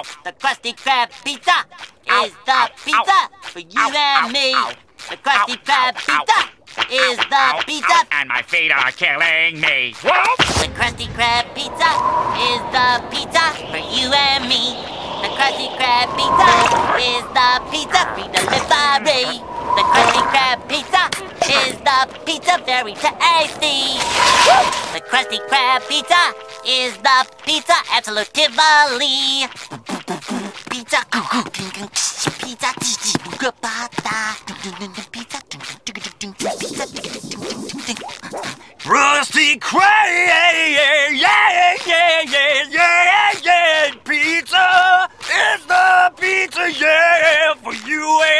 ow. The Krusty Krab pizza Ow, is the ow, pizza for you and me. The Krusty Krab pizza is the pizza. and my feet are killing me. The Krusty Krab pizza is the pizza for you and me. The Krusty Krab pizza is the pizza free delivery. The Krusty Krab pizza is the pizza very tasty. The Krusty Krab pizza is the pizza absolutely pizza pizza pizza Rusty Cray yeah yeah yeah yeah yeah pizza is the pizza yeah for you and